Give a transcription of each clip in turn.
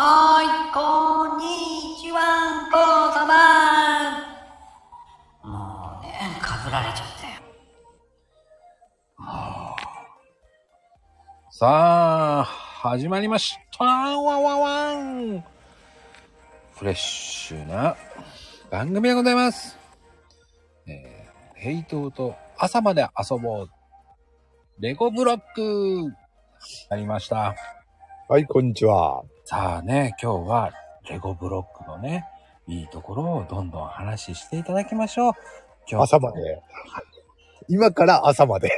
はーい、こんにちは、こさま。もうね、かぶられちゃったよ。さあ、始まりましたワンワンワンフレッシュな番組でございます。えー、ヘイトと朝まで遊ぼう。レゴブロックありました。はい、こんにちは。さあね、今日はレゴブロックのね、いいところをどんどん話していただきましょう。今日朝まで。今から朝まで。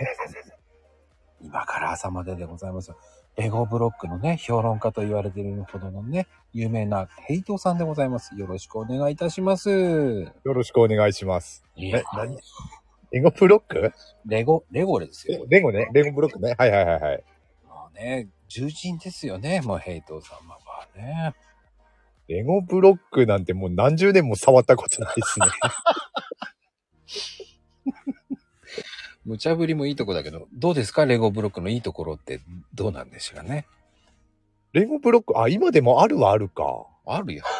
今から朝まででございます。レゴブロックのね、評論家と言われているほどのね、有名なヘイトさんでございます。よろしくお願いいたします。よろしくお願いします。え、何？レゴブロック？レゴ、レゴですよ。レゴね。レゴブロックね。はいはいはいはい。もうね、獣人ですよね、もうヘイトさんはね。レゴブロックなんてもう何十年も触ったことないですね。無茶ぶりもいいとこだけど、どうですか？レゴブロックのいいところってどうなんですかね。レゴブロック、あ、今でもあるはあるか。あるよ。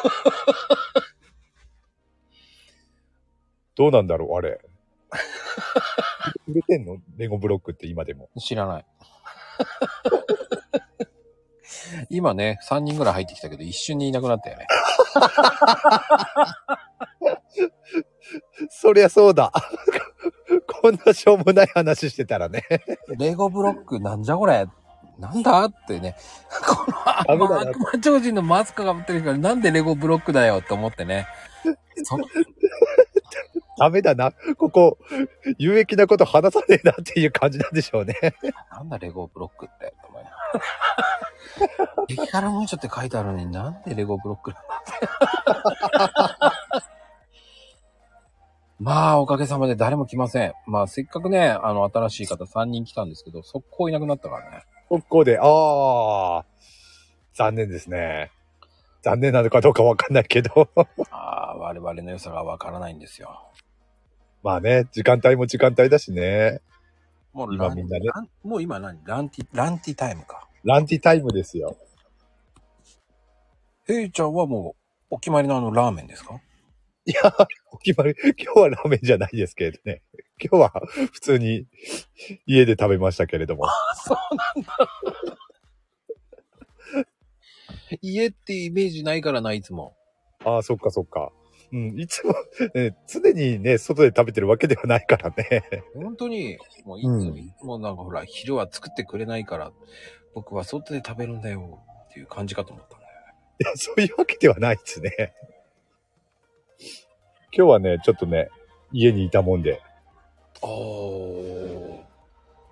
どうなんだろう、あれ。売れてんの？レゴブロックって今でも。知らない。今ね、3人ぐらい入ってきたけど、一瞬にいなくなったよね。そりゃそうだ。こんなしょうもない話してたらね。レゴブロックなんじゃこれ？なんだってね。この悪魔超人のマスクが持ってるからなんでレゴブロックだよって思ってね。そダメだな。ここ、有益なこと話さねえなっていう感じなんでしょうね。なんだレゴブロックって。激辛文書って書いてあるのになんでレゴブロックなんだ。まあ、おかげさまで誰も来ません。まあ、せっかくね、あの、新しい方3人来たんですけど、速攻いなくなったからね。速攻で、ああ、残念ですね。残念なのかどうかわかんないけど。ああ、我々の良さがわからないんですよ。まあね、時間帯も時間帯だしね。もう今みんなねもう今何？ランティ、ランティタイムか。ランティタイムですよ。ヘイちゃんはもう、お決まりのあのラーメンですか？いや、お決まり、今日はラーメンじゃないですけれどね。今日は普通に家で食べましたけれども。そうなんだ。家ってイメージないからな、いつも。ああ、そっかそっか。うん、いつも、ね、常にね、外で食べてるわけではないからね。本当に、もういつも、うんもなんかほら、昼は作ってくれないから、僕は外で食べるんだよっていう感じかと思ったんだよね。いや、そういうわけではないですね。今日はね、ちょっとね、家にいたもんで。おー。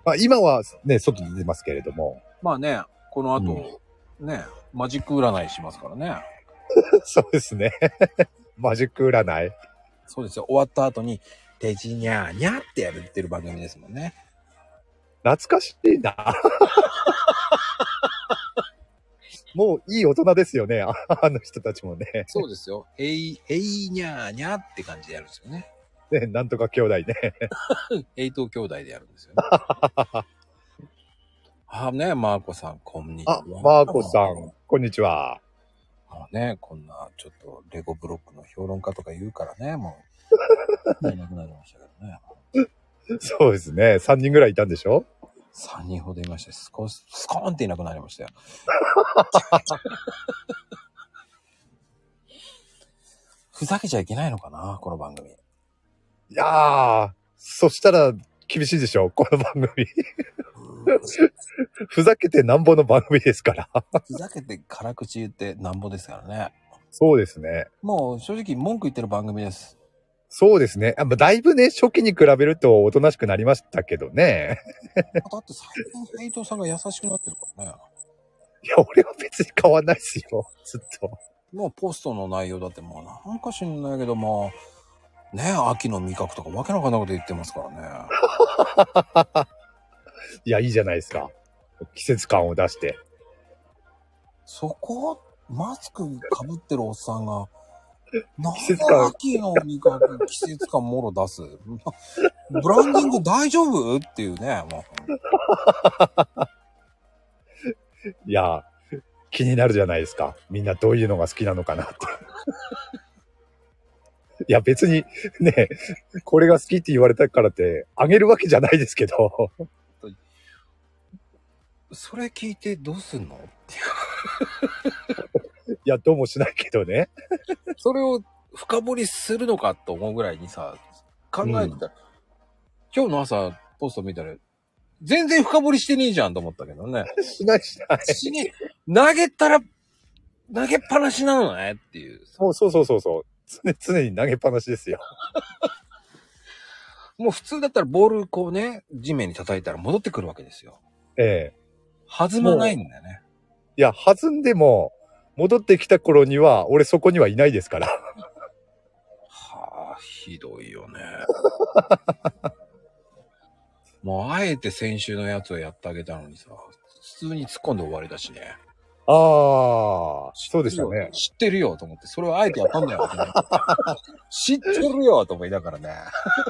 まあ今はね、外に出てますけれども。まあね、この後、ね、マジック占いしますからね。そうですね。マジック占い。そうですよ。終わった後に、デジニャーニャーってやるってる番組ですもんね。懐かしいな。もういい大人ですよね。あ あの人たちもね。そうですよ。へい、へいにゃーにゃーって感じでやるんですよね。ね、なんとか兄弟ね。ヘイト兄弟でやるんですよね。あね、マーコさん、こんにちは。あ、マーコさん、こんにちは。もうね、こんな、ちょっと、レゴブロックの評論家とか言うからね、もう、いなくなりましたけどね。そうですね。3人ぐらいいたんでしょ？3人ほどいまして、少し、スコーンっていなくなりましたよ。ふざけちゃいけないのかな、この番組。いやー、そしたら厳しいでしょこの番組。ふざけてなんぼの番組ですから。ふざけて辛口言ってなんぼですからね。そうですね。もう正直文句言ってる番組です。そうですね。あまあだいぶね、初期に比べるとおとなしくなりましたけどね。だって最近ヘイトさんが優しくなってるからね。いや、俺は別に変わんないですよ。ずっと。もうポストの内容だってもうなんか知んないけども、ね秋の味覚とかわけのわかんないこと言ってますからね。いや、いいじゃないですか。季節感を出して。そこ、マスクかぶってるおっさんが、季節感秋の味覚、季節感もろ出す？ブランディング大丈夫？っていうね、もう。いや、気になるじゃないですか。みんなどういうのが好きなのかなって。いや、別にね、これが好きって言われたからって、あげるわけじゃないですけど。それ聞いてどうすんの？いや、どうもしないけどね。それを深掘りするのかと思うぐらいにさ、考えてたら、今日の朝、ポスト見たら、全然深掘りしてねえじゃんと思ったけどね。しないしない。しね投げたら、投げっぱなしなのねっていう。もうそうそうそうそう。常常に投げっぱなしですよ。もう普通だったらボールこうね、地面に叩いたら戻ってくるわけですよ。ええ弾まないんだよね。いや、弾んでも、戻ってきた頃には、俺そこにはいないですから。はあ、ひどいよね。もうあえて先週のやつをやってあげたのにさ、普通に突っ込んで終わりだしね。ああ、そうでしたね。知ってるよと思って、それをあえてやったんだよ。知ってるよと思いながらね。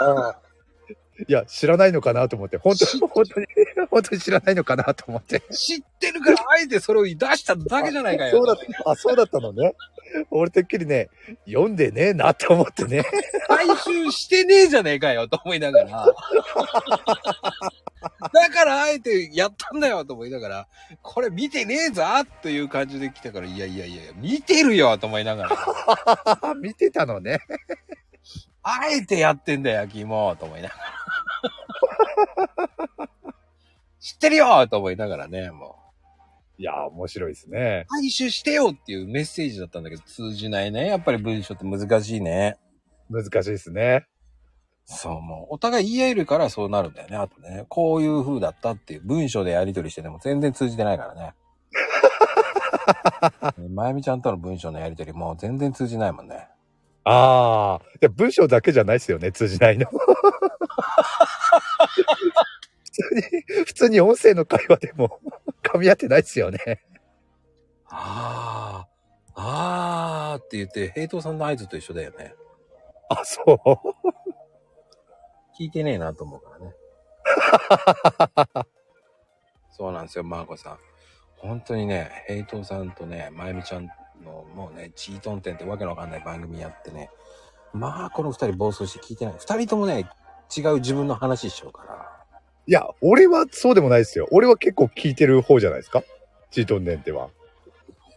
ああいや、知らないのかなと思って、本当に、本当に、本当に知らないのかなと思って。知ってるからあえてそれを出しただけじゃないかよ。そうだった、あ、そうだったのね。俺てっきりね、読んでねえなと思ってね。回収してねえじゃねえかよと思いながら。だからあえてやったんだよと思いながら、これ見てねえぞという感じで来たから、いやいやいや、見てるよと思いながら。見てたのね。あえてやってんだよ、キモと思いながら。知ってるよと思いながらね、もいや、面白いですねう。。回収してよっていうメッセージだったんだけど、通じないね。やっぱり文章って難しいね。難しいですね。そう、もう、お互い言い合えるからそうなるんだよね。あとね、こういう風だったっていう文章でやり取りしてても全然通じてないからね。まゆみちゃんとの文章のやり取りも全然通じないもんね。ああ、いや文章だけじゃないですよね、通じないの。普通に、普通に音声の会話でも 噛み合ってないですよね。ああ、あーって言って、平等さんの合図と一緒だよね。あ、そう。聞いてねえなと思うからね。そうなんですよ、マーコさん。本当にね、平等さんとね、まゆみちゃんのもうね、チートン店ってわけのわかんない番組やってね、まあこの二人暴走して聞いてない。二人ともね、違う自分の話しちゃうから。いや、俺はそうでもないですよ。俺は結構聞いてる方じゃないですか？チートンネンっては。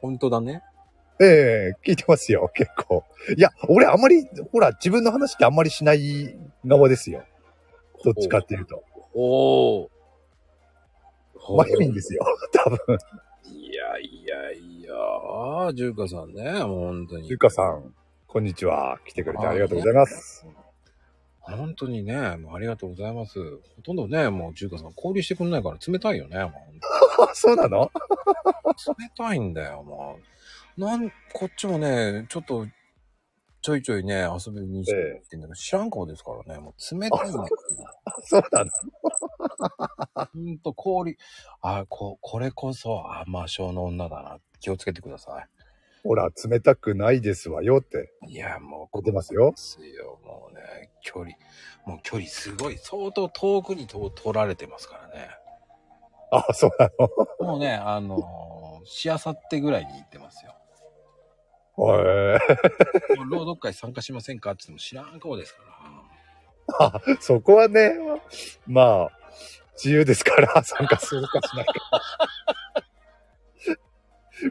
本当だね。ええ聞いてますよ、結構。いや、俺あんまり、ほら、自分の話ってあんまりしない側ですよ。どっちかっていうと。おー。まゆみんですよ、多分。いやいやいやー、ジューカさんね、もう本当に。ゆかさん、こんにちは。来てくれてありがとうございます。本当にね、もうありがとうございます。ほとんどね、もうジューカさん交流してくんないから冷たいよね、もう そうなの？当冷たいんだよ、もう。なん、こっちもね、ちょっと、ちょいちょいね、遊びにしてえってんだけど、知らん顔ですからね、もう冷たいんだよ。あ そうなの？ほんと氷、あ、こ、これこそ甘性の女だな。気をつけてくださほら、冷たくないですわよってい。いや、もう、出てますよ。ですよ、もうね、距離、もう距離すごい、相当遠くにと取られてますからね。あ、そうなの？もうね、あのーしあさってぐらいに行ってますよ。へえ朗読会参加しませんかって言っても知らん顔ですから。あ、そこはね、まあ、自由ですから、参加するかしないか。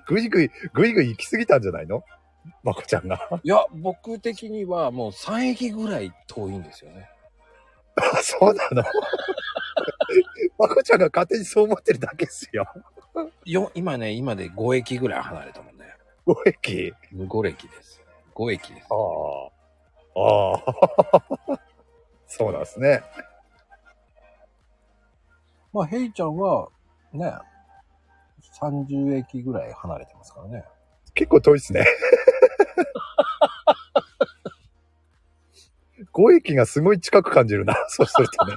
ぐいぐい、ぐいぐい行き過ぎたんじゃないの？まこちゃんが。いや、僕的にはもう3駅ぐらい遠いんですよね。あ、そうなの？まこちゃんが勝手にそう思ってるだけですよ。よ、今ね、今で5駅ぐらい離れたもんね。5駅？5駅です。5駅です。ああ。ああ。そうなんですね。まあ、ヘイちゃんは、ね、30駅ぐらい離れてますからね。結構遠いですね。5駅がすごい近く感じるな。そうするとね。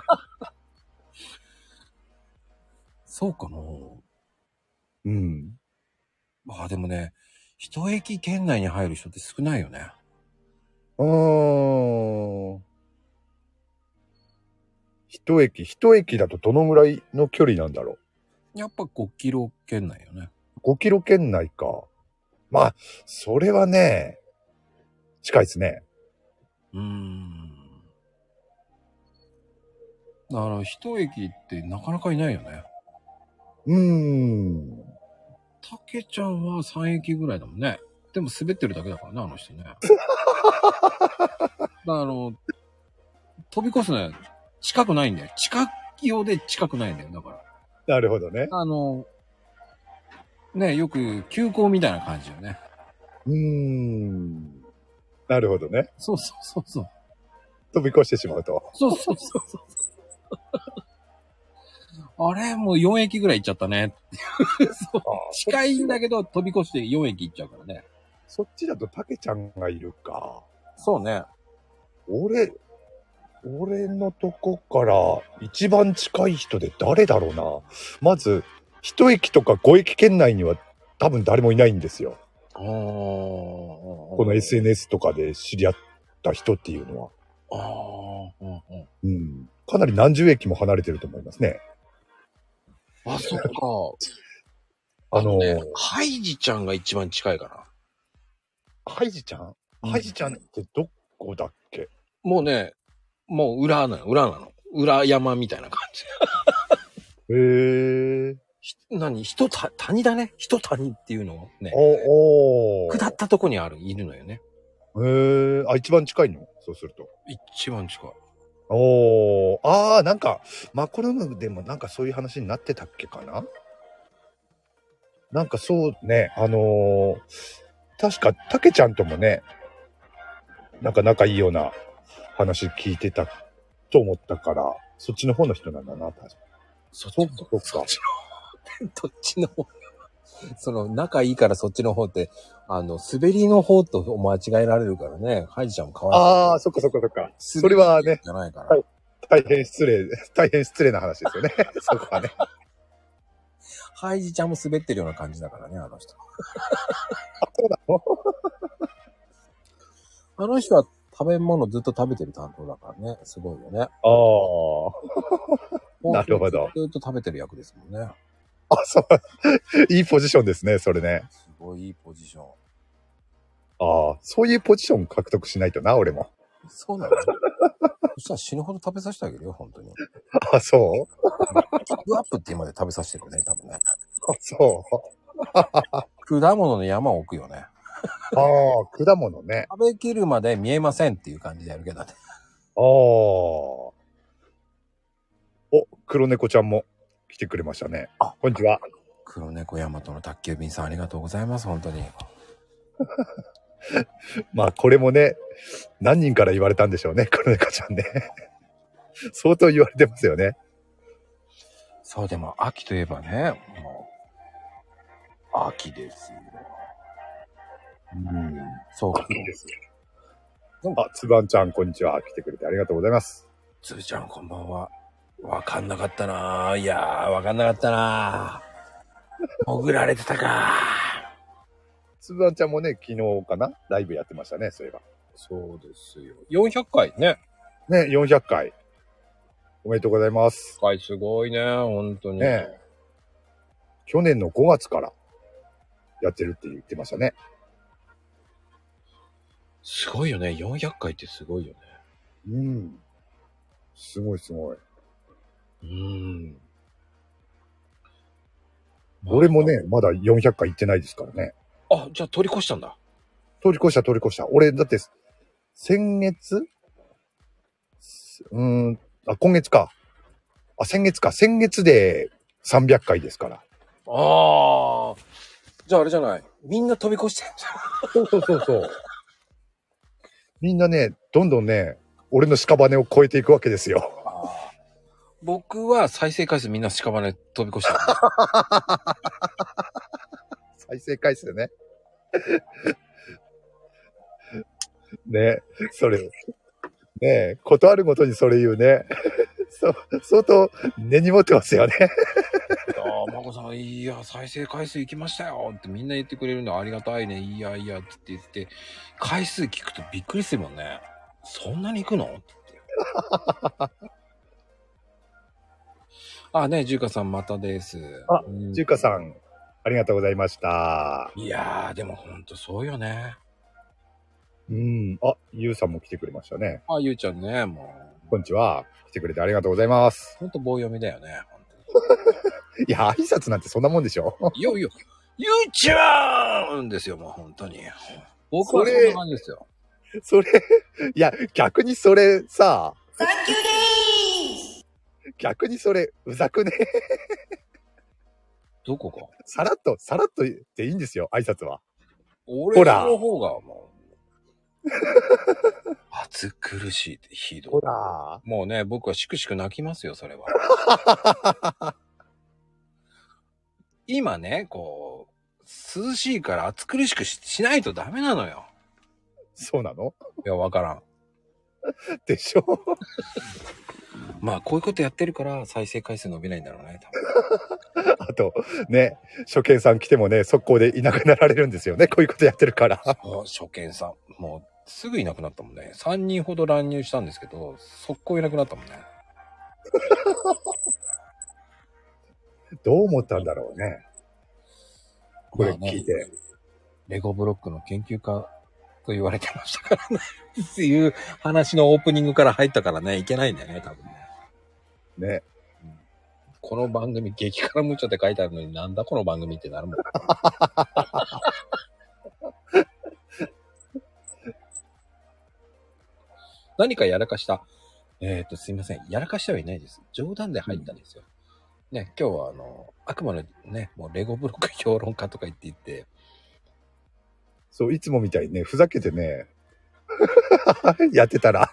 そうかなうん。まあでもね、一駅圏内に入る人って少ないよね。うーん。一駅、一駅だとどのぐらいの距離なんだろやっぱ5キロ圏内よね。う。5キロ圏内か。まあ、それはね、近いですね。うーん。だから、一駅ってなかなかいないよね。うーん。たけちゃんは3駅ぐらいだもんね。でも滑ってるだけだからね、あの人ね。だからあの、飛び越すのよ。近くないんだよ。近いようで近くないんだよ。だから。なるほどね。あの、ね、よく急行みたいな感じよね。うーん。なるほどね。そうそうそうそう。飛び越してしまうと。そうそうそうそう。あれもう4駅ぐらい行っちゃったね。そう近いんだけど飛び越して4駅行っちゃうからね。そっちだとたけちゃんがいるか。そうね。俺、俺のとこから一番近い人で誰だろうな。まず、一駅とか5駅圏内には多分誰もいないんですよ。この SNS とかで知り合った人っていうのは。ああ。うんうん。うん。かなり何十駅も離れてると思いますね。あ、そっか。あの、ね、ハイジちゃんが一番近いかな。ハイジちゃんうん？ハイジちゃんってどこだっけ？もうね、もう裏なの、裏なの。裏山みたいな感じ。へえ。ひ何？人た、谷だね？人谷っていうの？をね。お、おー下ったとこにある、いるのよね。へえ。あ、一番近いの？そうすると。一番近い。おー。あー、なんか、マコルームでもなんかそういう話になってたっけかな？なんかそうね、あのー確か、たけちゃんともね、なんか仲いいような話聞いてたと思ったから、そっちの方の人なんだな、確かそっそっかそっちの、どっちの方？その、仲いいからそっちの方って、あの、滑りの方と間違えられるからね。ハイジちゃんも可愛い。ああ、そっかそっかそっか。それはね、じゃないから。はい大変失礼、大変失礼な話ですよね。そこはね。ハイジちゃんも滑ってるような感じだからね、あの人。そうなの？あの人は食べ物ずっと食べてる担当だからね。すごいよね。ああ。なるほどずっと食べてる役ですもんね。あ、そう。いいポジションですね、それね。すごいいいポジション。ああ、そういうポジション獲得しないとな、俺も。そうなの？そしたら死ぬほど食べさせてあげるよ、本当に。あ、そう？キップアップって今で食べさせてるね、多分ね。あ、そう。果物の山を置くよね。ああ、果物ね。食べきるまで見えませんっていう感じでやるけどね。ああ。お、黒猫ちゃんも来てくれましたね。あこんにちは。黒猫ヤマトの宅急便さんありがとうございます、本当に。まあ、これもね、何人から言われたんでしょうね、黒猫ちゃんね。相当言われてますよね。そう、でも秋といえばね、もう、秋ですよ。うん。そう。いいですあ、つばんちゃん、こんにちは。来てくれてありがとうございます。つぶちゃんこんばんは。わかんなかったなぁ。いやー、わかんなかったなぁ。潜られてたかつばんちゃんもね、昨日かな？ライブやってましたね、そういえば。そうですよ。400回ね。ね、400回。おめでとうございます。回すごいね、本当に。ね去年の5月からやってるって言ってましたね。すごいよね。400回ってすごいよね。うん。すごいすごい。うん。俺もね、まだ400回行ってないですからね。あ、じゃあ取り越したんだ。通り越した通り越した。俺、だって、先月？うーん、あ、今月か。あ、先月か。先月で300回ですから。ああ。じゃああれじゃない。みんな飛び越してんじゃん。そうそうそうそう。みんなね、どんどんね、俺の屍を超えていくわけですよ。僕は再生回数みんな屍飛び越してる。再生回数ね。ねそれ、ねことあるごとにそれ言うね。そう、相当根に持ってますよね。ああ、まこさん、いや、再生回数行きましたよってみんな言ってくれるのありがたいね。いやいやって言って、回数聞くとびっくりするもんね。そんなに行くの？って言って。あ、ね、ジュカさんまたです。あうん中華さん、ありがとうございました。いやー、でもほんとそうよね。うん。あ、ゆうさんも来てくれましたね。あ、ゆうちゃんね、もう、こんにちは。来てくれてありがとうございます。ほんと棒読みだよね。いや、挨拶なんてそんなもんでしょ？いやいや、ゆうちゃんですよ、もう本当に。僕はそんな感じですよ。それ、いや、逆にそれさ、サンキューでーす逆にそれ、うざくね。どこかさらっと、さらっとでいいんですよ、挨拶は。俺の方がもう、暑苦しいってひどい。ほら。もうね、僕はしくしく泣きますよ、それは。今ね、こう、涼しいから暑苦しくししないとダメなのよ。そうなの？いや、わからん。でしょ？まあ、こういうことやってるから再生回数伸びないんだろうね、あと、ね、初見さん来てもね、速攻でいなくなられるんですよね。こういうことやってるから。初見さん、もう、すぐいなくなったもんね。3人ほど乱入したんですけど、速攻いなくなったもんね。どう思ったんだろうね。これまあね聞いて。レゴブロックの研究家と言われてましたからね。っていう話のオープニングから入ったからね、いけないんだよね、多分ね。ね。この番組、激辛ムチョって書いてあるのになんだこの番組ってなるもん。何かやらかした。えっ、と、すいません。やらかしてはいないです。冗談で入ったんですよ。ね、今日はあの、あくまでね、もうレゴブロック評論家とか言って言って、そう、いつもみたいにね、ふざけてね、やってたら、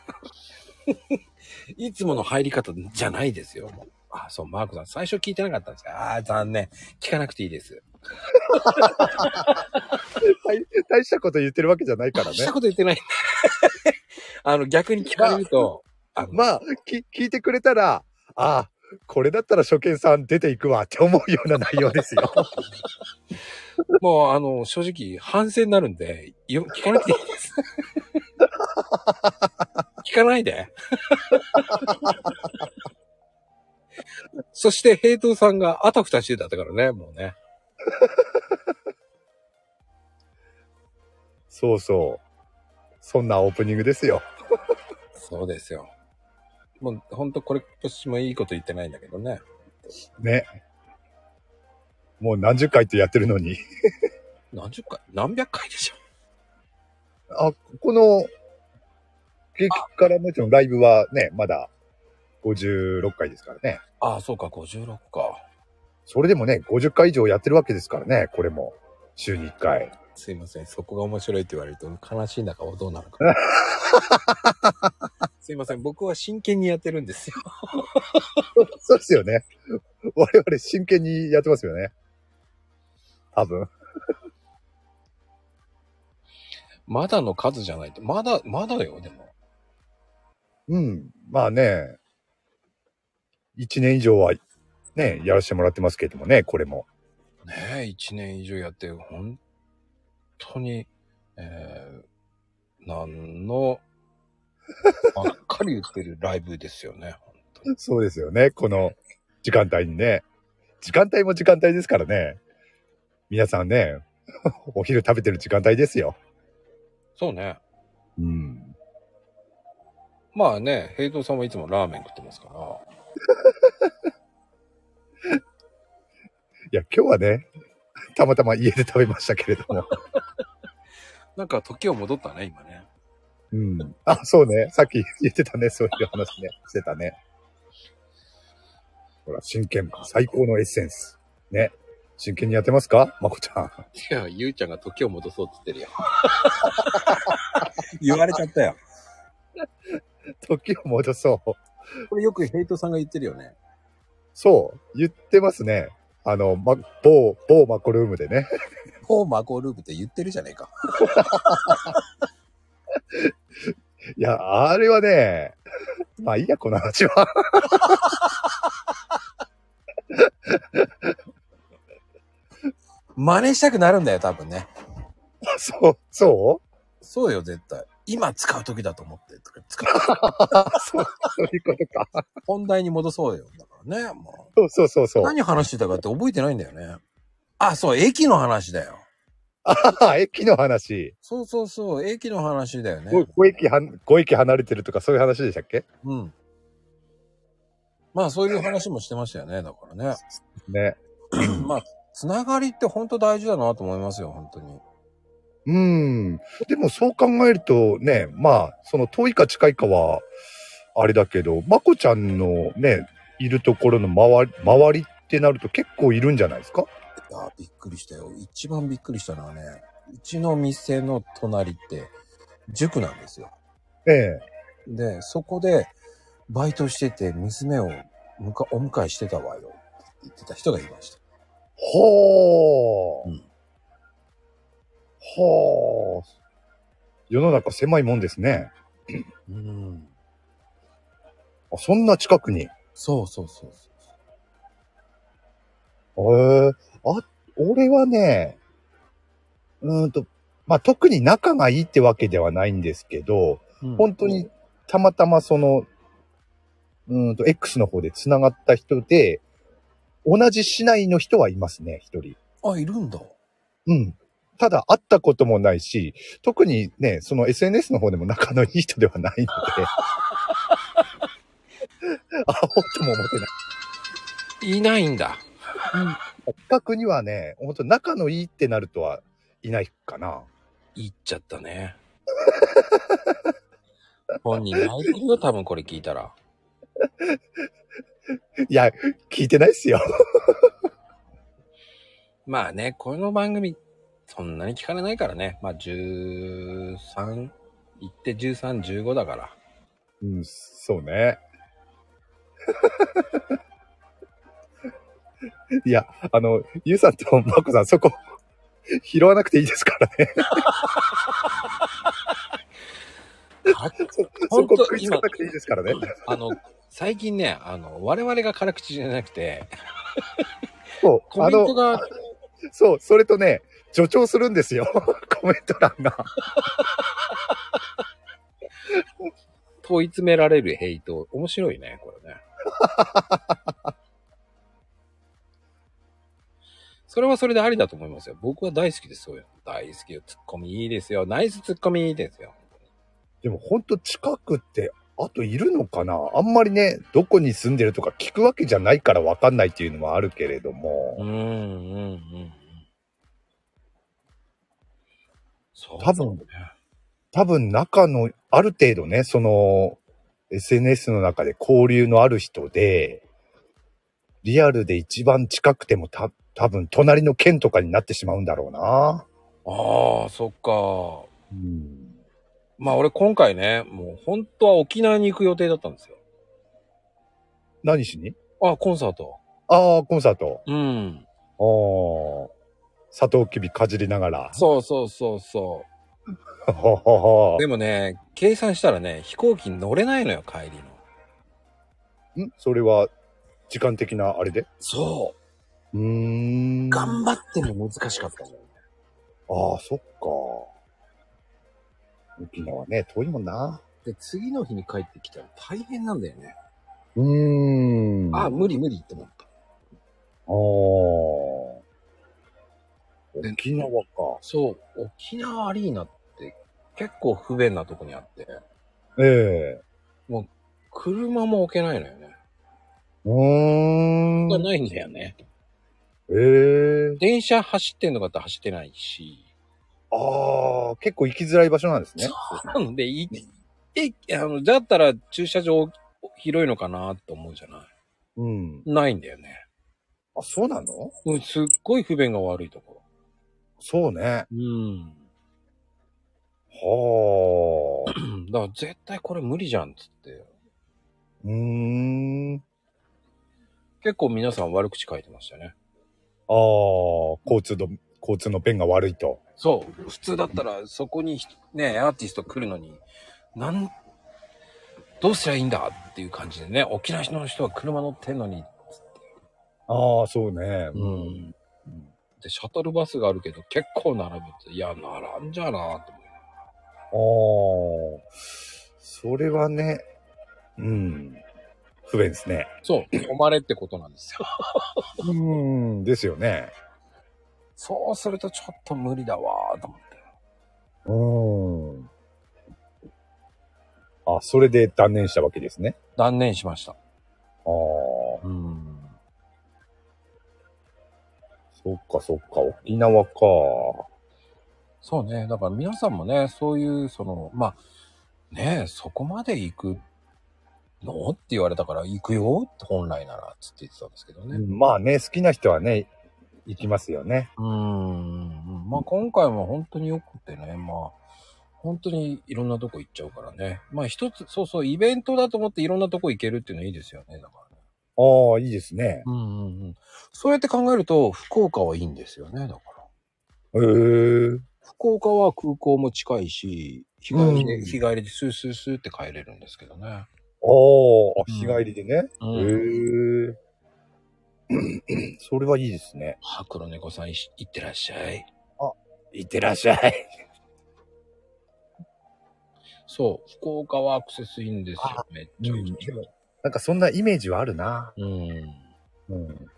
いつもの入り方じゃないですよ。もうあ、そう、マークさん、最初聞いてなかったんですか？ああー、残念。聞かなくていいです。大大したこと言ってるわけじゃないからねした。こと言ってない。あの、逆に聞かれると、あのまあ、き聞いてくれたら、ああ、これだったら初見さん出ていくわって思うような内容ですよ。もう、あの、正直、反省になるんで、よ聞かなくていいです。聞かないで。そして、平等さんがあたふたしてたからね、もうね。そうそう。そんなオープニングですよ。そうですよ。もう、ほんとこれ、年もいいこと言ってないんだけどね。ね。もう何十回ってやってるのに。何十回？何百回でしょ？あ、この、激辛もちろんライブはね、まだ56回ですからね。ああ、そうか、56か。それでもね、50回以上やってるわけですからね、これも。週に1回。すいません。そこが面白いって言われると悲しいんだかどうなのか。すいません。僕は真剣にやってるんですよ。そうですよね。我々真剣にやってますよね。多分。まだの数じゃないと。まだ、まだよ、でも。うん。まあね、1年以上はね、やらせてもらってますけれどもね、これも。ねえ、1年以上やって、本当に、えー、なんの、ばっかり言ってるライブですよね。そうですよね、この時間帯にね。時間帯も時間帯ですからね。皆さんね、お昼食べてる時間帯ですよ。そうね。うん。まあね、平等さんはいつもラーメン食ってますから。いや、今日はね、たまたま家で食べましたけれども。なんか時を戻ったね、今ね。うん。あ、そうね。さっき言ってたね。そういう話ね。してたね。ほら、真剣、最高のエッセンス。ね。真剣にやってますか？まこちゃん。いや、ゆうちゃんが時を戻そうって言ってるよ。言われちゃったよ。時を戻そう。これよくヘイトさんが言ってるよね。そう。言ってますね。あの、ま、某、某マコルームでね。フォーマゴループって言ってるじゃねえか。いや、あれはね、まあいいや、この話は。真似したくなるんだよ、多分ね。そう、そう？そうよ、絶対。今使う時だと思って。とか使う そう、そういうことか。本題に戻そうよ。だからね、もそうそうそうう。そう。何話してたかって覚えてないんだよね。あ、そう、駅の話だよ。ああ、駅の話。そうそうそう、駅の話だよね。5駅は、5駅離れてるとかそういう話でしたっけ？うん。まあ、そういう話もしてましたよね、だからね。ね。まあ、つながりって本当大事だなと思いますよ、本当に。うん。でもそう考えるとね、まあ、その遠いか近いかは、あれだけど、まこちゃんのね、いるところの周り、周りってなると結構いるんじゃないですか？いやー、びっくりしたよ。一番びっくりしたのはね、うちの店の隣って、塾なんですよ。ええ。で、そこで、バイトしてて、娘をむかお迎えしてたわよ。って言ってた人がいました。ほー。うんほー。世の中狭いもんですね。うん。あそんな近くに。そうそうそうそう。へえあ、俺はね、うーんと、まあ、特に仲がいいってわけではないんですけど、うん本当にたまたまその、うーんと、X の方で繋がった人で、同じ市内の人はいますね、一人。あ、いるんだ。うん。ただ、会ったこともないし、特にね、その SNS の方でも仲のいい人ではないので、会おうとも思ってない。いないんだ。近くにはね、本当仲のいいってなるとはいないかな。言っちゃったね。本人泣いてるよ、多分これ聞いたら。いや、聞いてないっすよ。まあね、この番組、そんなに聞かれないからね。まあ、13、言って13、15だから。うん、そうね。いや、あの、ゆうさんとまこさん、そこ、拾わなくていいですからね。あ そこ食いつかなくていいですからね。あの、最近ね、あの、我々が辛口じゃなくて、そう、あコメントの、が、そう、それとね、助長するんですよ。コメント欄が。問い詰められるヘイト、面白いね、これね。それはそれでありだと思いますよ。僕は大好きです、そういうの。大好きよ。ツッコミいいですよ。ナイスツッコミいいですよ。でもほんと近くって、あといるのかな？あんまりね、どこに住んでるとか聞くわけじゃないからわかんないっていうのもあるけれども。うん、うん、うん。そう。多分多分中の、ある程度ね、その、SNS の中で交流のある人で、リアルで一番近くてもた、多分隣の県とかになってしまうんだろうな。ああ、そっか。うん。まあ俺今回ね、もう本当は沖縄に行く予定だったんですよ。何しに？あ、コンサート。ああ、コンサート。うん。ああ。砂糖きびかじりながら。そうそうそうそう。でもね、計算したらね、飛行機に乗れないのよ、帰りの。ん？それは、時間的なあれで？そうーん。う。頑張っても難しかったんだよね。ああ、そっか。沖縄ね、遠いもんな。で、次の日に帰ってきたら大変なんだよね。うーん。あ、無理無理って思った。ああ。沖縄か。そう、沖縄アリーナって結構不便なとこにあって、ええ車も置けないのよね。うーん。がないんだよね。ええ電車走ってんのかって走ってないし。ああ、結構行きづらい場所なんですね。なので、い、え、あの、だったら駐車場広いのかなって思うじゃなうん。いないんだよね。あ、そうなの？うんすっごい不便が悪いとこそうね。ろ。うん。はあ。だから絶対これ無理じゃんっつって。うーん。結構皆さん悪口書いてましたね。ああ、交通の、交通の便が悪いと。そう。普通だったらそこにね、アーティスト来るのに、なん、どうすりゃいいんだっていう感じでね、沖縄の人は車乗ってんのに、ああ、そうね。うん。で、シャトルバスがあるけど結構並ぶって、いや、並んじゃなと思う。ああ、それはね、うん。不便ですね。そう、止まれってことなんですよ。うん、ですよね。そうするとちょっと無理だわーと思って。うーん。あ、それで断念したわけですね。断念しました。ああ、うん。そっかそっか、沖縄か。そうね。だから皆さんもね、そういう、その、まあ、ねえ、そこまで行くの？って言われたから、行くよ？って本来なら、つって言ってたんですけどね。うんまあね、好きな人はね、行きますよね。うーん。まあ今回も本当によくてね、まあ、本当にいろんなとこ行っちゃうからね。まあ一つ、そうそう、イベントだと思っていろんなとこ行けるっていうのはいいですよね、だからね。ああ、いいですね。うんうんうん。そうやって考えると、福岡はいいんですよね、だから。へえ。福岡は空港も近いし、日帰りで、うん日帰りでスースースーって帰れるんですけどね。ああ、日帰りでね。うん。へえ。それはいいですね。は黒猫さんいってらっしゃい。いってらっしゃい。そう、福岡はアクセスいいんですよ、めっちゃいい。でもなんかそんなイメージはあるな。うん。うん。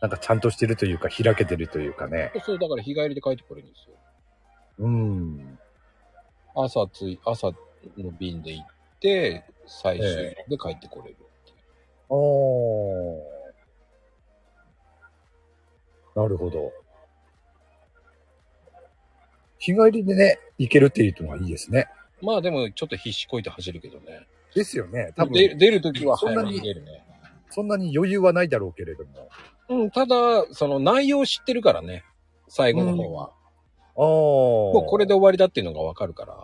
なんかちゃんとしてるというか、開けてるというかね。そうそう、だから日帰りで帰ってこれるんですよ。うん。朝つい、朝の便で行って、最終で帰ってこれるっていう。ああ。なるほど。日帰りでね、行けるっていうのはいいですね。まあでも、ちょっと必死こいて走るけどね。ですよね。多分、で出るときは早めそんなにに出るね。そんなに余裕はないだろうけれども。うん、ただ、その内容知ってるからね。最後の方は。ああ。ももうこれで終わりだっていうのがわかるから。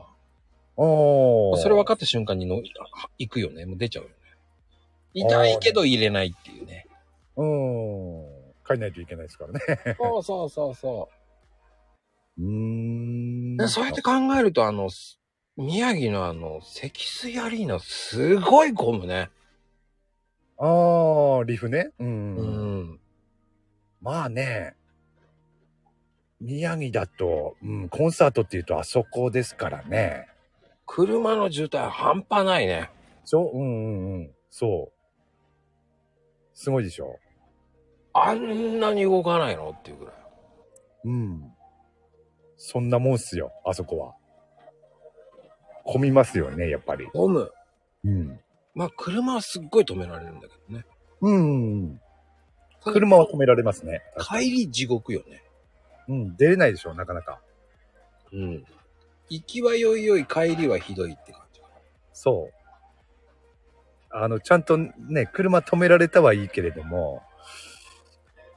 ああ。それ分かった瞬間にの行くよね。もう出ちゃうよね。痛いけど入れないっていうね。うん。帰んないといけないですからね。そうそうそうそうう。でそうやって考えると、あの、す宮城のあの、積水アリーナ、すごい混むね。ああ、リフね。うん。うん。まあね、宮城だと、うん、コンサートっていうとあそこですからね。車の渋滞半端ないね。そう、うんうんうん。そう。すごいでしょ。あんなに動かないの？っていうぐらい。うん。そんなもんっすよ、あそこは。混みますよね、やっぱり。混む。うん。まあ、車はすっごい止められるんだけどね。うん。車は止められますね。帰り地獄よね。うん、出れないでしょ、なかなか。うん。行きはよいよい、帰りはひどいって感じ。そう。あの、ちゃんとね、車止められたはいいけれども、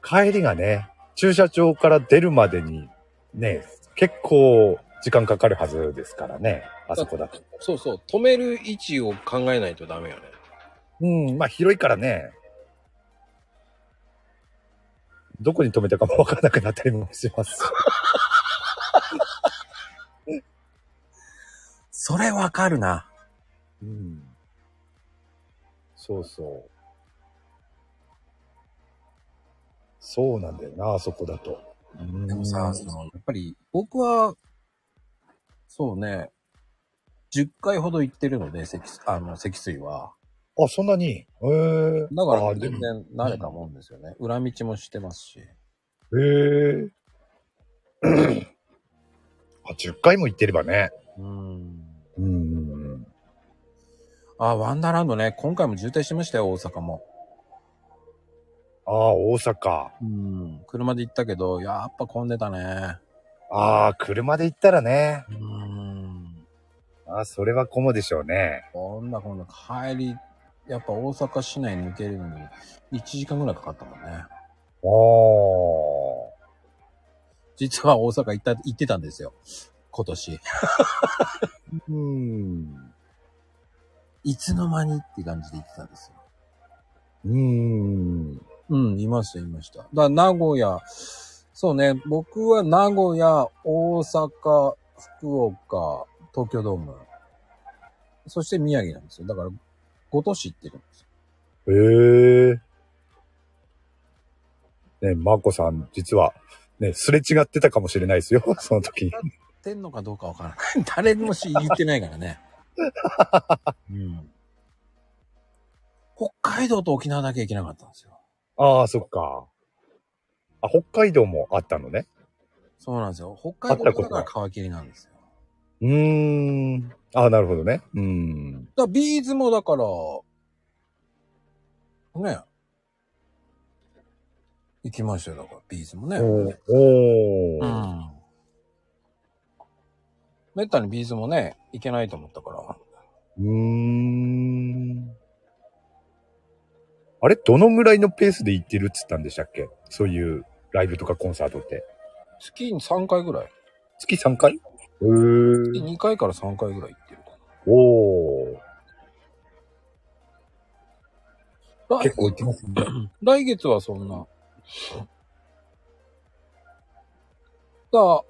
帰りがね、駐車場から出るまでに、ね、結構時間かかるはずですからね、あそこだと。そうそう。止める位置を考えないとダメよね。うん、まあ広いからね、どこに止めたかもわからなくなったりもします。それわかるな。うん。そうそう。そうなんだよな、あそこだと。でもさ、その、やっぱり、僕は、そうね、10回ほど行ってるので、積あの積水は。あ、そんなに？へえ。だから全然慣れたもんですよね。裏道もしてますし。へえ。あ、10回も行ってればね。うん。うん。あ、ワンダーランドね、今回も渋滞してましたよ、大阪も。ああ、大阪。うん。車で行ったけど、やっぱ混んでたね。ああ、車で行ったらね。うん。ああ、それは混むでしょうね。こんなこんな帰り、やっぱ大阪市内抜けるのに1時間ぐらいかかったもんね。ああ。実は大阪行った、行ってたんですよ。今年。うん。いつの間にって感じで行ってたんですよ。うん。うん、いました、いました。だから名古屋、そうね、僕は名古屋、大阪、福岡、東京ドーム、そして宮城なんですよ。だから5都市行ってるんですよ。へえ。ね、マコさん、実は、ね、すれ違ってたかもしれないですよ、その時に。行ってんのかどうかわからない。誰もし言ってないからね。うん。北海道と沖縄だけ行けなかったんですよ。ああ、そっか。あ、北海道もあったのね。そうなんですよ。北海道だから皮切りなんですよ。うーん。あ、なるほどね。うーん。だビーズもだから、ね。行きましたよ、だから、 B'z もね。おーおーうん。めったに B'z もね、行けないと思ったから。うーん。あれ？どのぐらいのペースで行ってるっつったんでしたっけ？そういうライブとかコンサートって。月に3回ぐらい。月3回？へー月2回から3回ぐらい行ってるかおー。な。結構行ってますね。来月はそんな。だ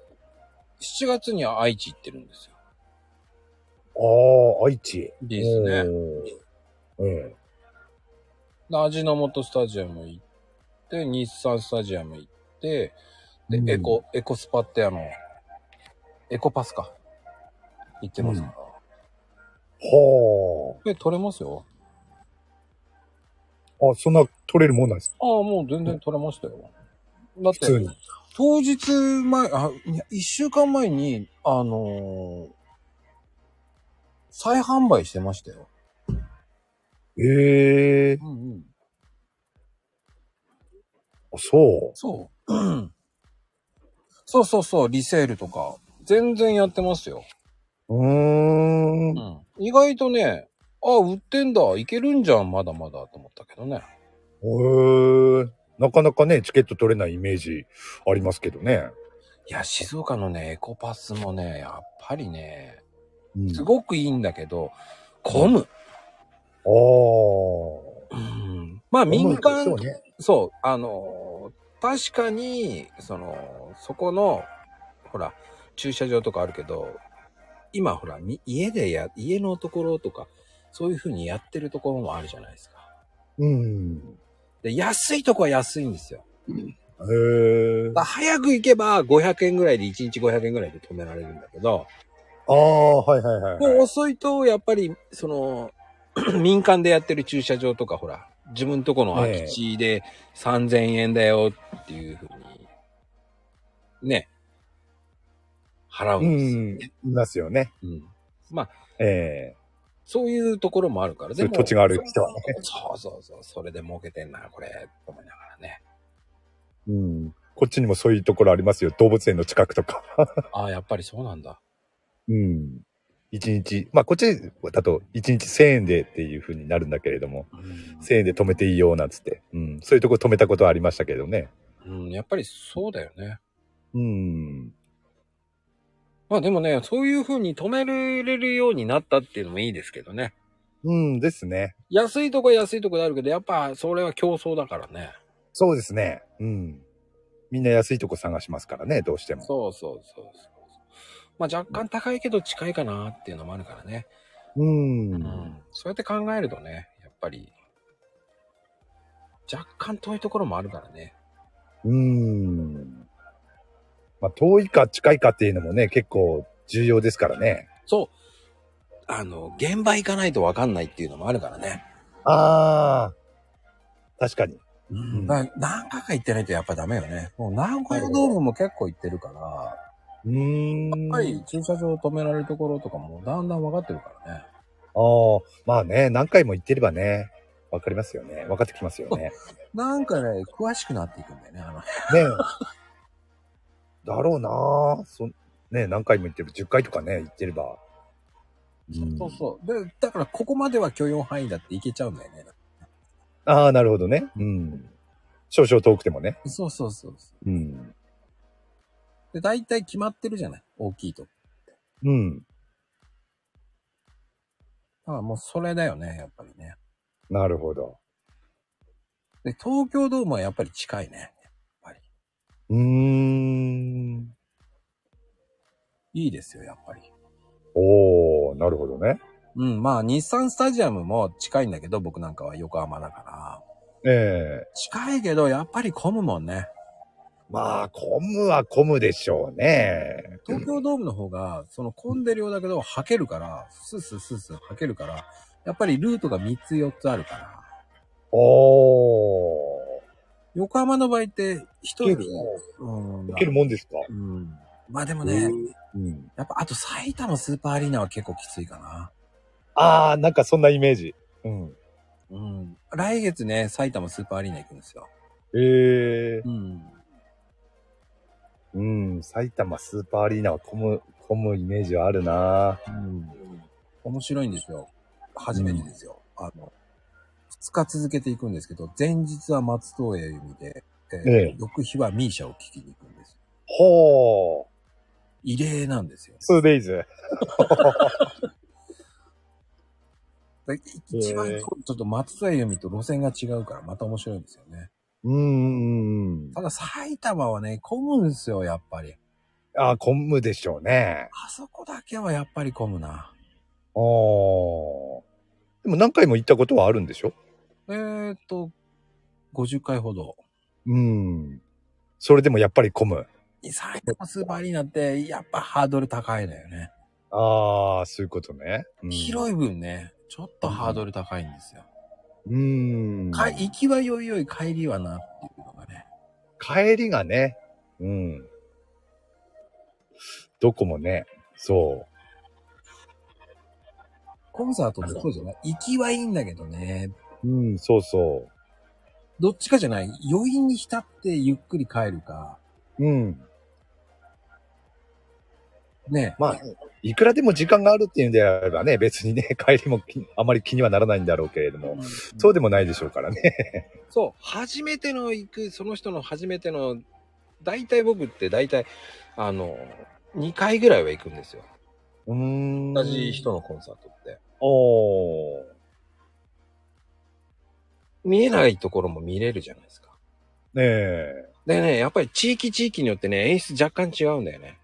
7月には愛知行ってるんですよ。ああ、愛知。ビーズね。おー。えで味の素スタジアム行って、日産スタジアム行って、で、うんエコ、エコスパってあの、エコパスか。行ってますから。はで、取れますよ。あ。あ、そんな取れるもんなんですか？ああ、もう全然取れましたよ。だって、普通に。当日前、あ、一週間前に、あのー再販売してましたよ。ええうんうん。あそう。そう。うんそうそうそう、リセールとか。全然やってますよ。うーん。うん。意外とね、あ、売ってんだ、いけるんじゃん、まだまだと思ったけどね。へえ。なかなかね、チケット取れないイメージありますけどね。いや、静岡のね、エコパスもね、やっぱりね、うん、すごくいいんだけど、混む。ああ。うん。まあ民間、そうね。そう、あのー確かに、その、そこの、ほら、駐車場とかあるけど、今ほら、み家でや、家のところとか、そういう風にやってるところもあるじゃないですか。うん。で、安いとこは安いんですよ。へえ。早く行けば500円ぐらいで1日500円ぐらいで止められるんだけど、ああ、はいはいはい、もうはい。遅いと、やっぱり、その、民間でやってる駐車場とか、ほら、自分とこの空き地で3000円だよっていうふうに、ね、払ううんん。ですよ。いますよね。うん。まあ、ええそういうところもあるから、そういう土地がある人はね。そうそうそう、それで儲けてんな、これ、と思いながらね。うん。こっちにもそういうところありますよ。動物園の近くとか。あ あ、やっぱりそうなんだ。うん。一日、まあこっちだと一日1000円でっていう風になるんだけれども、うん1000円で止めていいよなんつって。うん。そういうとこ止めたことはありましたけどね。うん、やっぱりそうだよね。うん。まあでもね、そういう風に止めれるようになったっていうのもいいですけどね。うんですね。安いとこは安いとこであるけど、やっぱそれは競争だからね。そうですね。うん。みんな安いとこ探しますからね、どうしても。そうそうそうそう。まあ若干高いけど近いかなっていうのもあるからね。うん。うん。そうやって考えるとね、やっぱり、若干遠いところもあるからね。うん。まあ遠いか近いかっていうのもね、結構重要ですからね。そう。あの、現場行かないとわかんないっていうのもあるからね。ああ。確かに。うん。何回か行ってないとやっぱダメよね。もう名古屋ドームも結構行ってるから、うーん。やっぱり駐車場止められるところとかもだんだん分かってるからね。ああ、まあね、何回も言ってればね、わかりますよね。分かってきますよね。なんかね、詳しくなっていくんだよね、あの。ねえ。だろうなそね何回も言ってる。10回とかね、言ってれば。うんそうそう。で、だからここまでは許容範囲だっていけちゃうんだよね。ああ、なるほどね。うん。少々遠くてもね。そうそうそうそう。うん。で、大体決まってるじゃない？大きいと。だうん。からもうそれだよね、やっぱりね。なるほど。で、東京ドームはやっぱり近いね。うーん。いいですよ、やっぱり。おー、なるほどね。うん、まあ、日産スタジアムも近いんだけど、僕なんかは横浜だから。ええ近いけど、やっぱり混むもんね。まあ、混むは混むでしょうね。東京ドームの方が、その混んでるようだけど、はけるから、スースースースーはけるから、やっぱりルートが3つ4つあるから。おー。横浜の場合って、一人いける、うんいけるもんですか？うん。まあでもね、うん。やっぱあと埼玉スーパーアリーナは結構きついかな。ああ、なんかそんなイメージ。うん。うん。来月ね、埼玉スーパーアリーナ行くんですよ。ええうん。うん。埼玉スーパーアリーナは混む、混むイメージはあるなうん。面白いんですよ。初めてですよ。あの、二日続けていくんですけど、前日は松任谷由実で、えーええ翌日はミーシャを聴きに行くんです。ほー。異例なんですよ。2days。で一番ええちょっと松任谷由実と路線が違うからまた面白いんですよね。うんうんうん。ただ埼玉はね、混むんですよ、やっぱり。ああ、混むでしょうね。あそこだけはやっぱり混むな。ああ。でも何回も行ったことはあるんでしょ？えーっと、50回ほど。うん。それでもやっぱり混む。埼玉スーパーアリーナってやっぱハードル高いのよね。ああ、そういうことね。うん、広い分ね、ちょっとハードル高いんですよ。うん。か行きはよいよい帰りはなっていうのがね。帰りがね。うん。どこもね。そコンサートってそうじゃない？行きはいいんだけどね。う。うん、そうそどっちかじゃない余韻に浸ってゆっくり帰るか。う。うん。ね。まあ、いくらでも時間があるっていうんであればね、別にね、帰りもきあまり気にはならないんだろうけれども、うんそうでもないでしょうからね。そう、初めての行く、その人の初めての、大体僕って大体、あの、2回ぐらいは行くんですよ。うーん同じ人のコンサートって。おー。見えないところも見れるじゃないですか。ねえ。でね、やっぱり地域地域によってね、演出若干違うんだよね。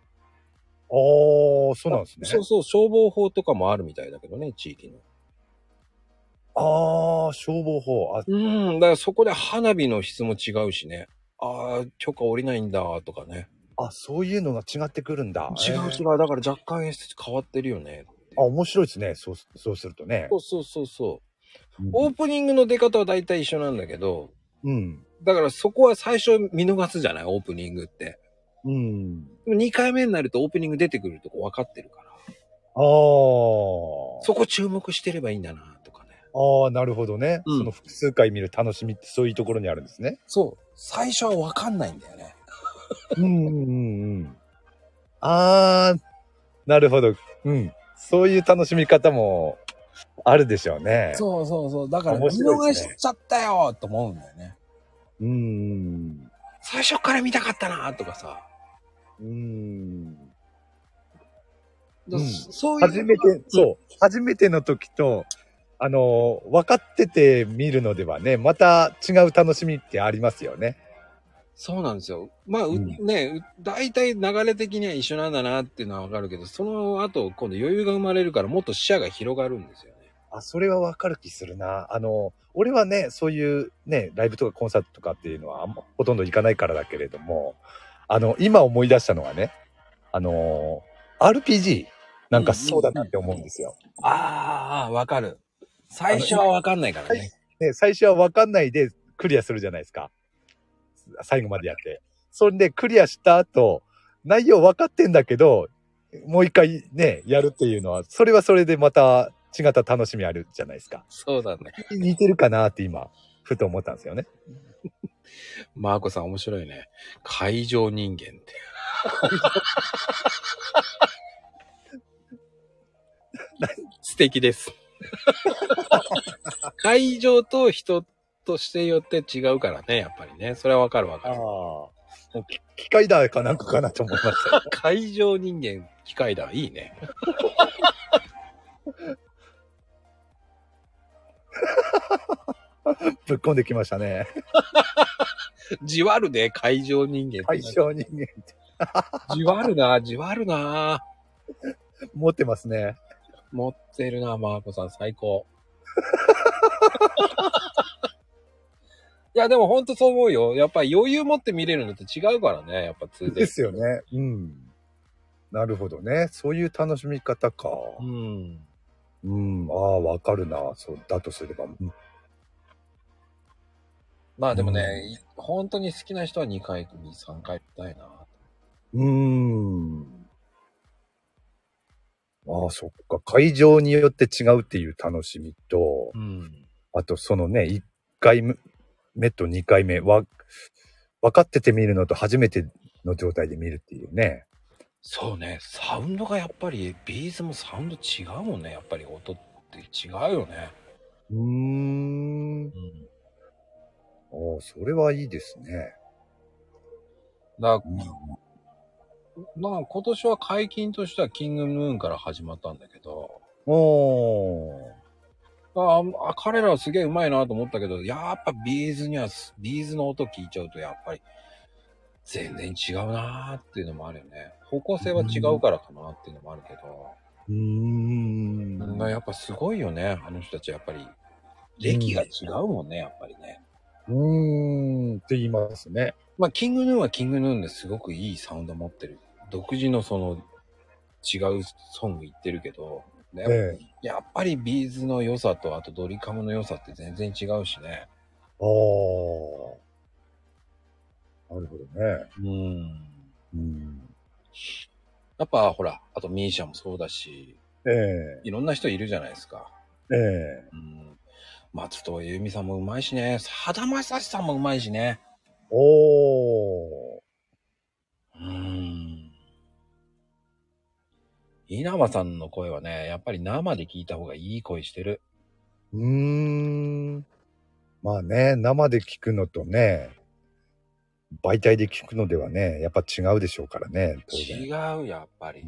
おー、そうなんですね。そうそう、消防法とかもあるみたいだけどね、地域の。あー、消防法。あ、うん、だからそこで花火の質も違うしね。ああ、許可下りないんだ、とかね。あ、そういうのが違ってくるんだ。違うえー違う。だから若干演出変わってるよね。あ、面白いですね。そう、そうするとねそ。うそうそうそう。うんオープニングの出方は大体一緒なんだけど、うん。だからそこは最初見逃すじゃない？オープニングって。うん。でも2回目になるとオープニング出てくるとこ分かってるから。あー。そこ注目してればいいんだな、とかね。ああ、なるほどね、うんその複数回見る楽しみってそういうところにあるんですね。そう。最初は分かんないんだよね。うんうんうんうん。ああ、なるほど。うん。そういう楽しみ方もあるでしょうね。そうそうそう。だから見逃しちゃったよと思うんだよね。う。うん。最初から見たかったなとかさ。うん。だうんそういう。初めて、そう。初めての時と、あの、分かってて見るのではね、また違う楽しみってありますよね。そうなんですよ。まあ、ううんね、う大体流れ的には一緒なんだなっていうのはわかるけど、その後、今度余裕が生まれるからもっと視野が広がるんですよね。あ、それは分かる気するな。あの、俺はね、そういうね、ライブとかコンサートとかっていうのはあんまほとんど行かないからだけれども、あの、今思い出したのはね、あの、RPG なんかそうだなって思うんですよ。ああ、わかる。最初はわかんないからね。ね、最初は分かんないでクリアするじゃないですか。最後までやって。それでクリアした後、内容分かってんだけど、もう一回ね、やるっていうのは、それはそれでまた違った楽しみあるじゃないですか。そうだね。似てるかなって今、ふと思ったんですよね。マーコさん面白いね。会場人間って。素敵です。会場と人としてよって違うからね、やっぱりね。それはわかるわかああ。る。もうき機械だかなんかかなと思いましたよ。会場人間、機械だ。いいね。ぶっ込んできましたね。じわるで、会場人間って。対象人間って じわるな、じわるな。持ってますね。持ってるな、マーコさん、最高。いや、でもほんとそう思うよ。やっぱり余裕持って見れるのって違うからね、やっぱ 2D。ですよね。うん。なるほどね。そういう楽しみ方か。うん。うん。ああ、わかるな。そう、だとすれば。うんまあでもね、い本当に好きな人は2回、2、3回見たいな。うーん。ああ、そっか。会場によって違うっていう楽しみと、うん。あとそのね、1回目と2回目は、分かってて見るのと初めての状態で見るっていうね。そうね、サウンドがやっぱり、 B'z もサウンド違うもんね。やっぱり音って違うよね。うーん。うん。ああ、それはいいですね。だから、まあ今年は解禁としては King Gnu から始まったんだけど、おー。ああ、彼らはすげえうまいなと思ったけど、やっぱ B'z には、B'z の音聞いちゃうとやっぱり全然違うなーっていうのもあるよね。方向性は違うからかなっていうのもあるけど、うーん。うんやっぱすごいよね、あの人たちやっぱり。歴が違うもんね、やっぱりね。うーんって言いますね。まあ、 King Gnu は King Gnu ですごくいいサウンド持ってる。独自のその違うソング言ってるけど、ねえやっぱり B'z の良さとあとドリカムの良さって全然違うしね。ああ。なるほどね。うん。うん。やっぱほら、あとミーシャもそうだし、ええいろんな人いるじゃないですか。ええうん。松任谷由実さんもうまいしね。さだまさしさんもうまいしね。おー。うん。稲葉さんの声はね、やっぱり生で聞いた方がいい声してる。うーん。まあね、生で聞くのとね、媒体で聞くのではね、やっぱ違うでしょうからね、当違然。う、やっぱり。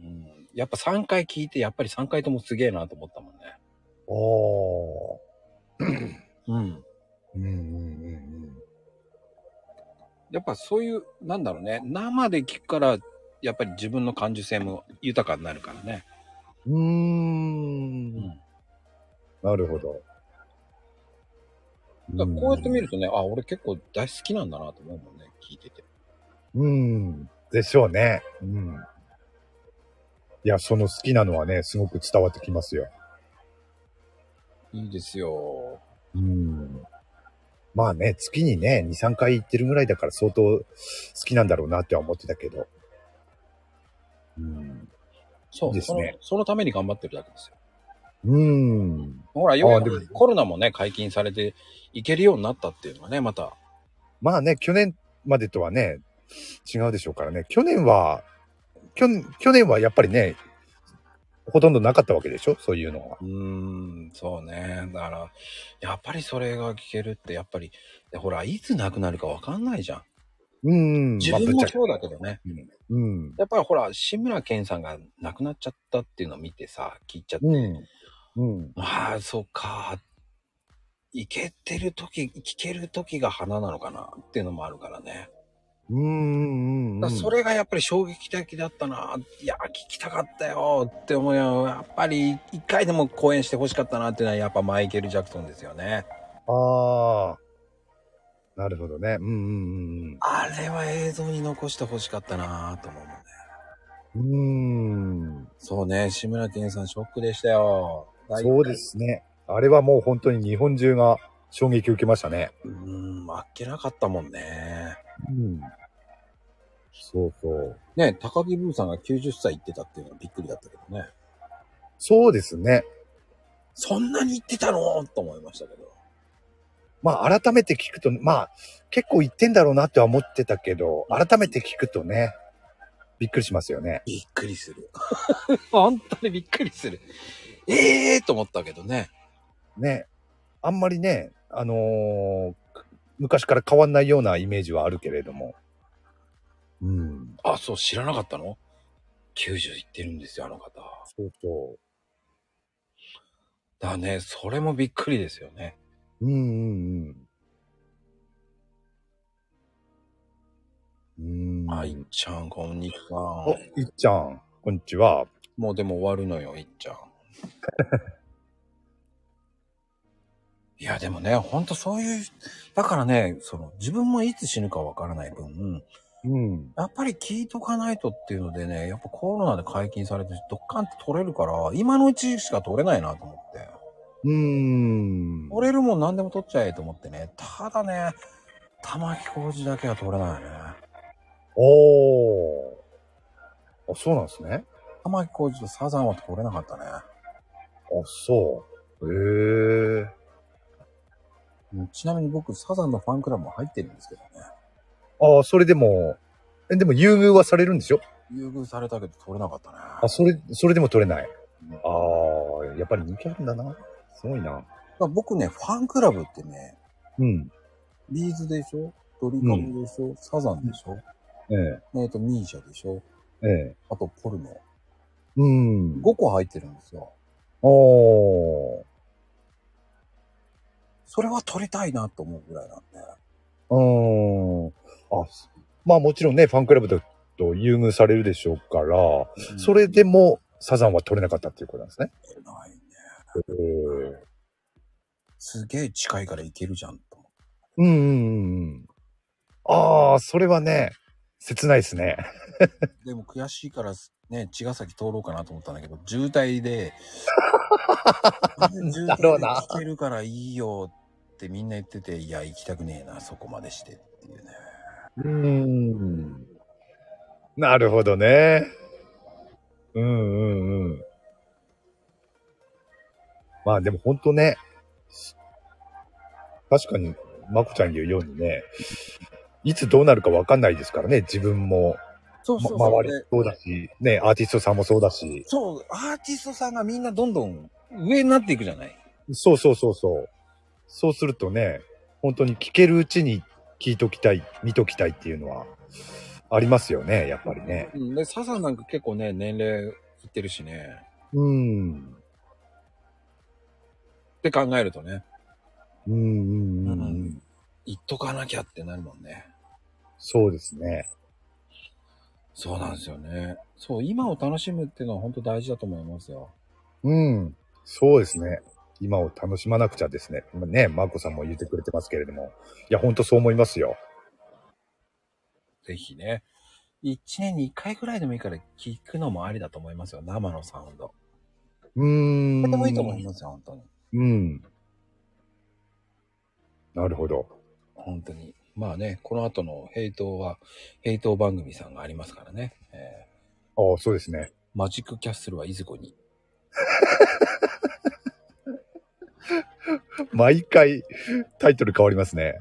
うん。やっぱ3回聞いて、やっぱり3回ともすげえなと思ったもんね。おー。うん。うんうんうんやっぱそういう、なんだろうね。生で聞くから、やっぱり自分の感受性も豊かになるからね。うん。うー。うんん。なるほど。だからこうやって見るとね、あ、俺結構大好きなんだなと思うもんね、聞いてて。うん。でしょうね。うん。いや、その好きなのはね、すごく伝わってきますよ。いいですよ。うん。まあね、月にね、2、3回行ってるぐらいだから相当好きなんだろうなっては思ってたけど。うん。そうですねその。そのために頑張ってるだけですよ。うん。ほら、ようやくコロナもね、解禁されていけるようになったっていうのはね、また。まあね、去年までとはね、違うでしょうからね。去年は、去去年はやっぱりね、ほとんどなかったわけでしょ？そういうのは。うーん、そうね。だから、やっぱりそれが聞けるって、やっぱり、でほら、いつ亡くなるかわかんないじゃん。うん。自分もそうだけどね。うん。やっぱりほら、志村けんさんが亡くなっちゃったっていうのを見てさ、聞いちゃって、うん。うん。ああ、そうか。いけてる時、聞ける時が花なのかなっていうのもあるからね。うん。うん。だからそれがやっぱり衝撃的だったな。いや、聞きたかったよって思うよ。やっぱり一回でも公演してほしかったなっていうのはやっぱマイケル・ジャクソンですよね。ああ。なるほどね。うんうんうんあれは映像に残してほしかったなと思うね。うん。うん。そうね、志村けんさんショックでしたよ。そうで。すね。あれはもう本当に日本中が衝撃を受けましたね。うーん、あっけなかったもんね。うん。そうそう。ね、高木ブーさんが90歳行ってたっていうのはびっくりだったけどね。そうですね。そんなに行ってたの？と思いましたけど。まあ改めて聞くと、まあ結構言ってんだろうなっては思ってたけど、改めて聞くとね、びっくりしますよね。びっくりする。本当にびっくりする。ええーと思ったけどね。ね。あんまりね、あのー昔から変わんないようなイメージはあるけれども。うん。あ、そう、知らなかったの ?90 行ってるんですよ、あの方。そうそだね、それもびっくりですよね。う。うんうんうん。うん。あ、いっちゃん、こんにちはお。、いっちゃん、こんにちは。もうでも終わるのよ、いっちゃん。いや、でもね、ほんとそういう、だからね、その、自分もいつ死ぬかわからない分、うん。やっぱり聞いとかないとっていうのでね、やっぱコロナで解禁されて、どっかんって取れるから、今のうちしか取れないなと思って。うーん。取れるもん何でも取っちゃえと思ってね。ただね、玉置浩二だけは取れないね。おー。あ、そうなんですね。玉置浩二とサザンは取れなかったね。あ、そう。へえ。うんちなみに僕、サザンのファンクラブも入ってるんですけどね。ああ、それでも、え、でも優遇はされるんでしょ？優遇されたけど取れなかったね。あ、それ、それでも取れない。うんああ、やっぱり人気あるんだな。すごいな。まあ僕ね、ファンクラブってね、うん。ビーズでしょ？ドリカムでしょ、サザンでしょ？ええっ、と、ミーシャでしょ？え、ええ。あと、ポルノ。うん。5個入ってるんですよ。おー。それは取りたいなと思うぐらいなんで。うーん。あ、まあもちろんね、ファンクラブだと優遇されるでしょうから、それでもサザンは取れなかったっていうことなんですね。ないね。へえすげえ近いからいけるじゃんとうんうんうん。ああ、それはね、切ないですね。でも悔しいからね、茅ヶ崎通ろうかなと思ったんだけど、渋滞で、渋滞で来てるからいいよってみんな言ってて、いや、行きたくねえな、そこまでしてっていうね。うーん。なるほどね。うんうんうん。まあでも本当ね、確かに、まこちゃん言うようにね、いつどうなるかわかんないですからね、自分も、そうま、周りそうだし、ね、アーティストさんもそうだし、そう、アーティストさんがみんなどんどん上になっていくじゃない？そうそうそうそう。そうするとね、本当に聞けるうちに聞いときたい、見ときたいっていうのは、ありますよね、やっぱりね。うん。で、サザンなんか結構ね、年齢いってるしね。うん。って考えるとね、うんうんうん、ううんん。言っとかなきゃってなるもんね。そうですね。そうなんですよね。そう、今を楽しむっていうのは本当大事だと思いますよ。うん。そうですね。今を楽しまなくちゃですね。今ね、マーコさんも言ってくれてますけれども。いや、ほんとそう思いますよ。ぜひね。1年に1回ぐらいでもいいから聞くのもありだと思いますよ。生のサウンド。うーん。とてもいいと思いますよ、本当に。うん。なるほど。本当に。まあね、この後のヘイトは、ヘイト番組さんがありますからね。えああ、そうですね。ーマジックキャッスルはいずこに。毎回タイトル変わりますね。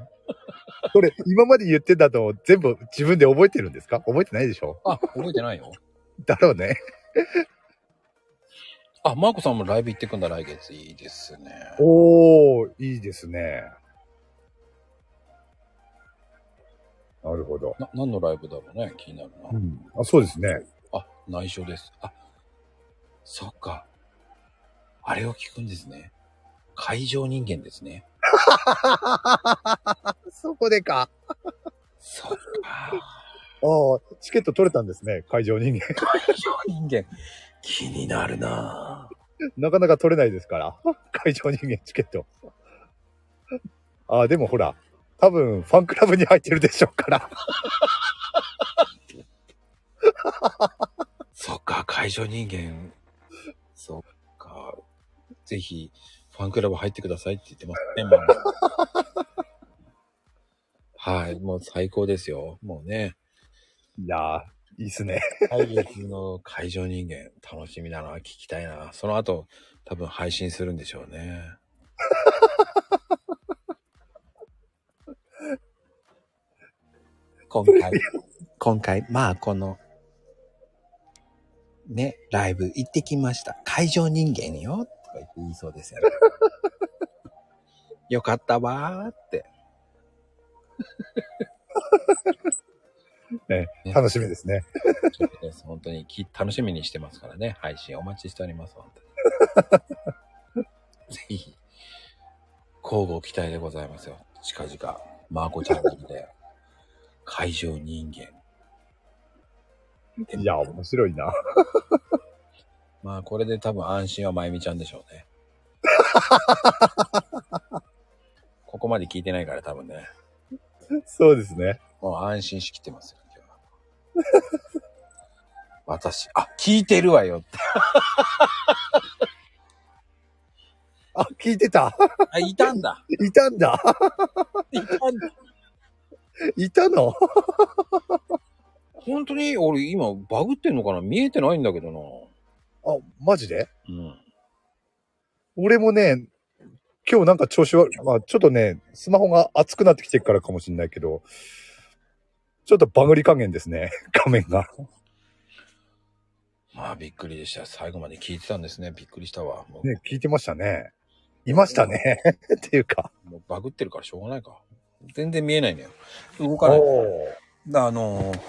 これ、今まで言ってたの全部自分で覚えてるんですか？覚えてないでしょ？あ、覚えてないよ。だろうね。あ、マーコさんもライブ行ってくんだ、来月。いいですね。おー、いいですね。なるほど。な、何のライブだろうね。気になるな。うん。あ、そうですね。あ、内緒です。あ、そっか。あれを聞くんですね。会場人間ですね。そこでか。そっか。ああ、チケット取れたんですね、会場人間。会場人間。気になるななかなか取れないですから。会場人間チケット。ああ、でもほら、多分ファンクラブに入ってるでしょうから。そっか、会場人間。そっか。ぜひ、ファンクラブ入ってくださいって言ってますね。ママ はい、もう最高ですよ。もうね。いやー、いいっすね。来月の会場人間、楽しみだな、聞きたいな。その後、多分配信するんでしょうね。今回、今回、まあ、この、ね、ライブ行ってきました。会場人間よ、とか言って言いそうですよね。よかったわーって。ね、楽しみですね。です。本当にき楽しみにしてますからね。配信お待ちしております。本当に。ぜひ、交互期待でございますよ。近々、マーコチャンネルで、会場人間。いや、面白いな。まあ、これで多分安心はまゆみちゃんでしょうね。ここまで聞いてないから多分ね。そうですね。もう安心しきってますよ、今日は。私、あ、聞いてるわよって。あ、聞いてた。あ、いたんだ。いたんだ。いたんだ。いたの？本当に？俺今バグってんのかな？見えてないんだけどな。あ、マジで？うん。俺もね、今日なんか調子は、まあちょっとね、スマホが熱くなってきてるからかもしれないけど、ちょっとバグり加減ですね、画面が。まあびっくりでした。最後まで聞いてたんですね。びっくりしたわ。もう,、ね、聞いてましたね。いましたね。っていうか。もうバグってるからしょうがないか。全然見えないのよ。動かない。だあのー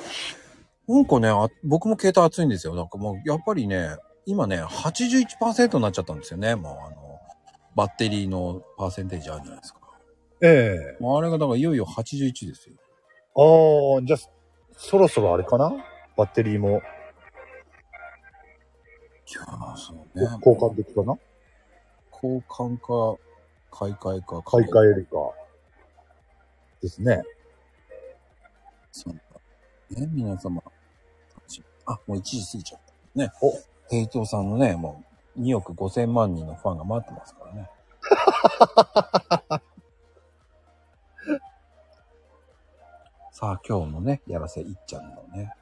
なんかねあ、僕も携帯熱いんですよ。なんかもう、やっぱりね、今ね、81%になっちゃったんですよね。もう、あの、バッテリーのパーセンテージあるじゃないですか。ええもうあれが、だからいよいよ81ですよ。ああ、じゃあ、そろそろあれかな？バッテリーもいやーそうね。交換できかな？交換か、買い替えか。買い替えるか。ですね。そうだね、皆様。あ、もう1時過ぎちゃった。ね。おヘイトさんのね、もう2億5千万人のファンが待ってますからね。さあ、今日のね、やらせいっちゃんのね。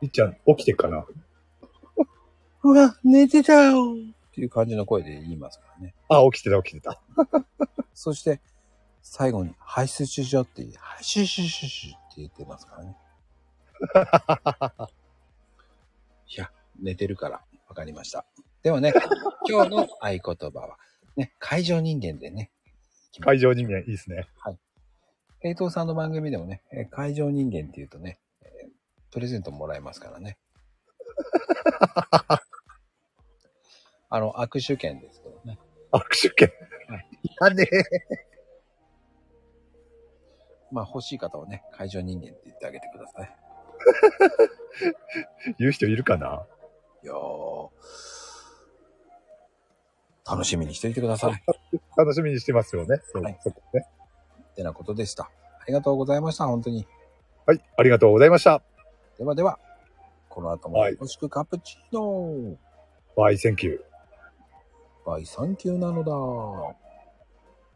いっちゃん、起きてっかな？うわ、寝てたよっていう感じの声で言いますからね。あ、起きてた、起きてた。そして、最後に、排出ししようって言う、排出しししって言ってますからね。いや、寝てるから、わかりました。ではね、今日の合言葉は、ね、会場人間でね、会場人間いいですね。平等さんの番組でもね、えー会場人間って言うとね、えープレゼントもらえますからね。あの、握手券ですけどね。握手券。はいいらねえ。まあ欲しい方はね、会場人間って言ってあげてください。言う人いるかな？いやー、楽しみにしていてください。楽しみにしてますよね。そう、はいそこね。ってなことでした。ありがとうございました、本当に。はい、ありがとうございました。ではでは、この後もはいよろしくカプチーノ、バイセンキュー。バイサンキューなのだ。